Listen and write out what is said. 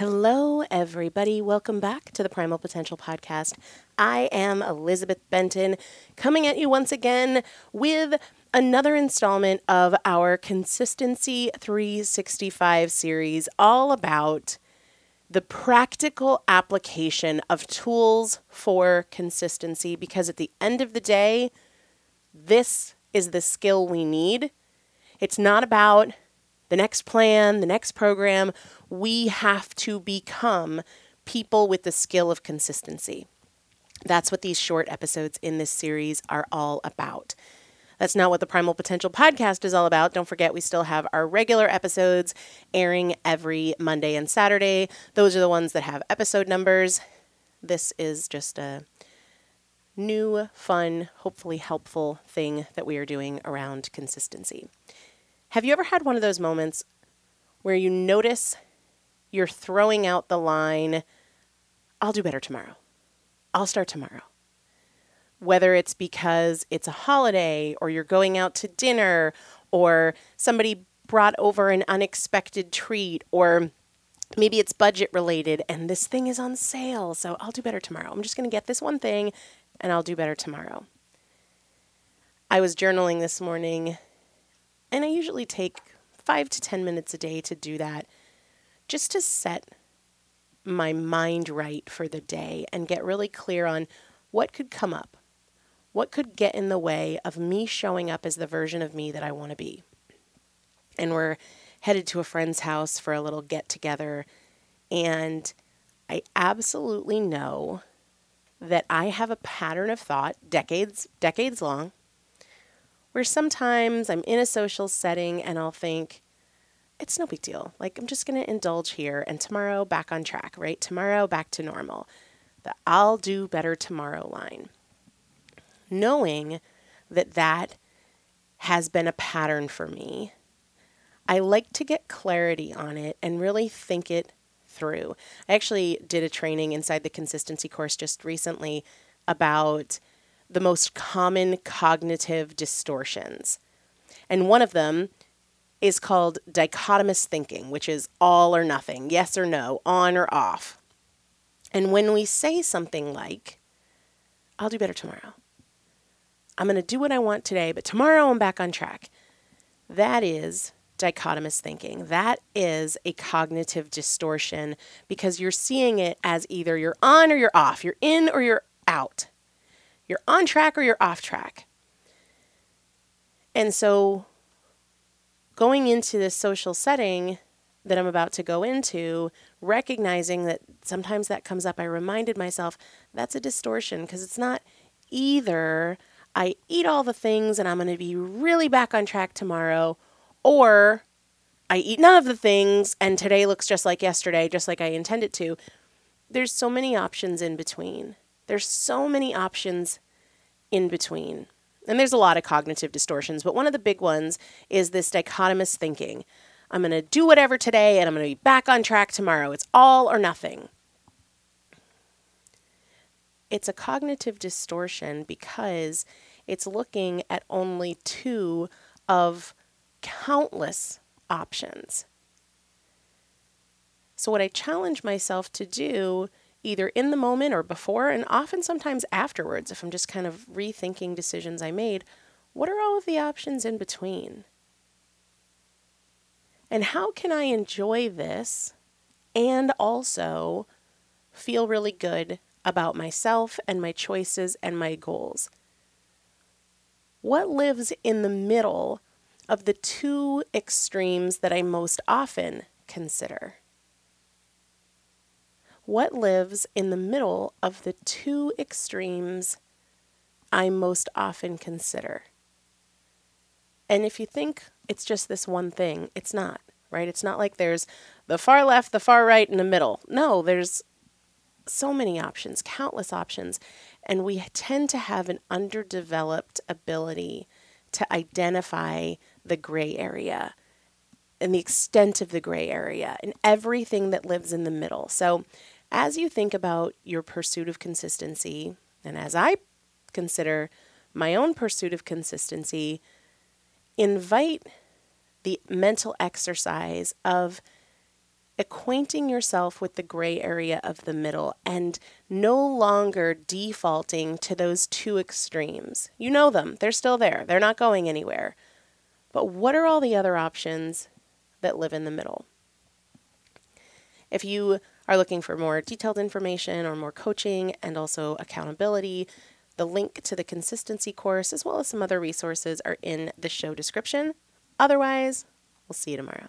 Hello, everybody. Welcome back to the Primal Potential Podcast. I am Elizabeth Benton, coming at you once again with another installment of our Consistency 365 series, all about the practical application of tools for consistency. Because at the end of the day, this is the skill we need. It's not about the next plan, the next program we have to become people with the skill of consistency. That's what these short episodes in this series are all about. That's not what the Primal Potential podcast is all about. Don't forget, we still have our regular episodes airing every Monday and Saturday. Those are the ones that have episode numbers. This is just a new, fun, hopefully helpful thing that we are doing around consistency. Have you ever had one of those moments where you notice you're throwing out the line, I'll do better tomorrow? I'll start tomorrow whether it's because it's a holiday or you're going out to dinner or somebody brought over an unexpected treat or maybe it's budget related and this thing is on sale so I'll do better tomorrow. I'm just going to get this one thing and I'll do better tomorrow. I was journaling this morning and I usually take 5 to 10 minutes a day to do that just to set my mind right for the day and get really clear on what could come up what could get in the way of me showing up as the version of me that I want to be? And we're headed to a friend's house for a little get together. And I absolutely know that I have a pattern of thought, decades, decades long, where sometimes I'm in a social setting and I'll think, it's no big deal. Like, I'm just going to indulge here and tomorrow back on track, right? Tomorrow back to normal. The I'll do better tomorrow line knowing that that has been a pattern for me. I like to get clarity on it and really think it through. I actually did a training inside the consistency course just recently about the most common cognitive distortions. And one of them is called dichotomous thinking, which is all or nothing, yes or no, on or off. And when we say something like, I'll do better tomorrow, I'm going to do what I want today, but tomorrow I'm back on track. That is dichotomous thinking. That is a cognitive distortion because you're seeing it as either you're on or you're off, you're in or you're out, you're on track or you're off track. And so, going into this social setting that I'm about to go into, recognizing that sometimes that comes up, I reminded myself that's a distortion because it's not either I eat all the things and I'm going to be really back on track tomorrow, or I eat none of the things and today looks just like yesterday, just like I intended to. There's so many options in between. There's so many options in between. And there's a lot of cognitive distortions, but one of the big ones is this dichotomous thinking. I'm going to do whatever today and I'm going to be back on track tomorrow. It's all or nothing. It's a cognitive distortion because it's looking at only two of countless options. So, what I challenge myself to do, either in the moment or before, and often sometimes afterwards, if I'm just kind of rethinking decisions I made, what are all of the options in between? And how can I enjoy this and also feel really good about myself and my choices and my goals. What lives in the middle of the two extremes that I most often consider? What lives in the middle of the two extremes I most often consider? And if you think it's just this one thing, it's not, right? It's not like there's the far left, the far right, and the middle. No, there's so many options, countless options, and we tend to have an underdeveloped ability to identify the gray area and the extent of the gray area and everything that lives in the middle. So, as you think about your pursuit of consistency, and as I consider my own pursuit of consistency, invite the mental exercise of acquainting yourself with the gray area of the middle and no longer defaulting to those two extremes. You know them, they're still there, they're not going anywhere. But what are all the other options that live in the middle? If you are looking for more detailed information or more coaching and also accountability, the link to the consistency course, as well as some other resources, are in the show description. Otherwise, we'll see you tomorrow.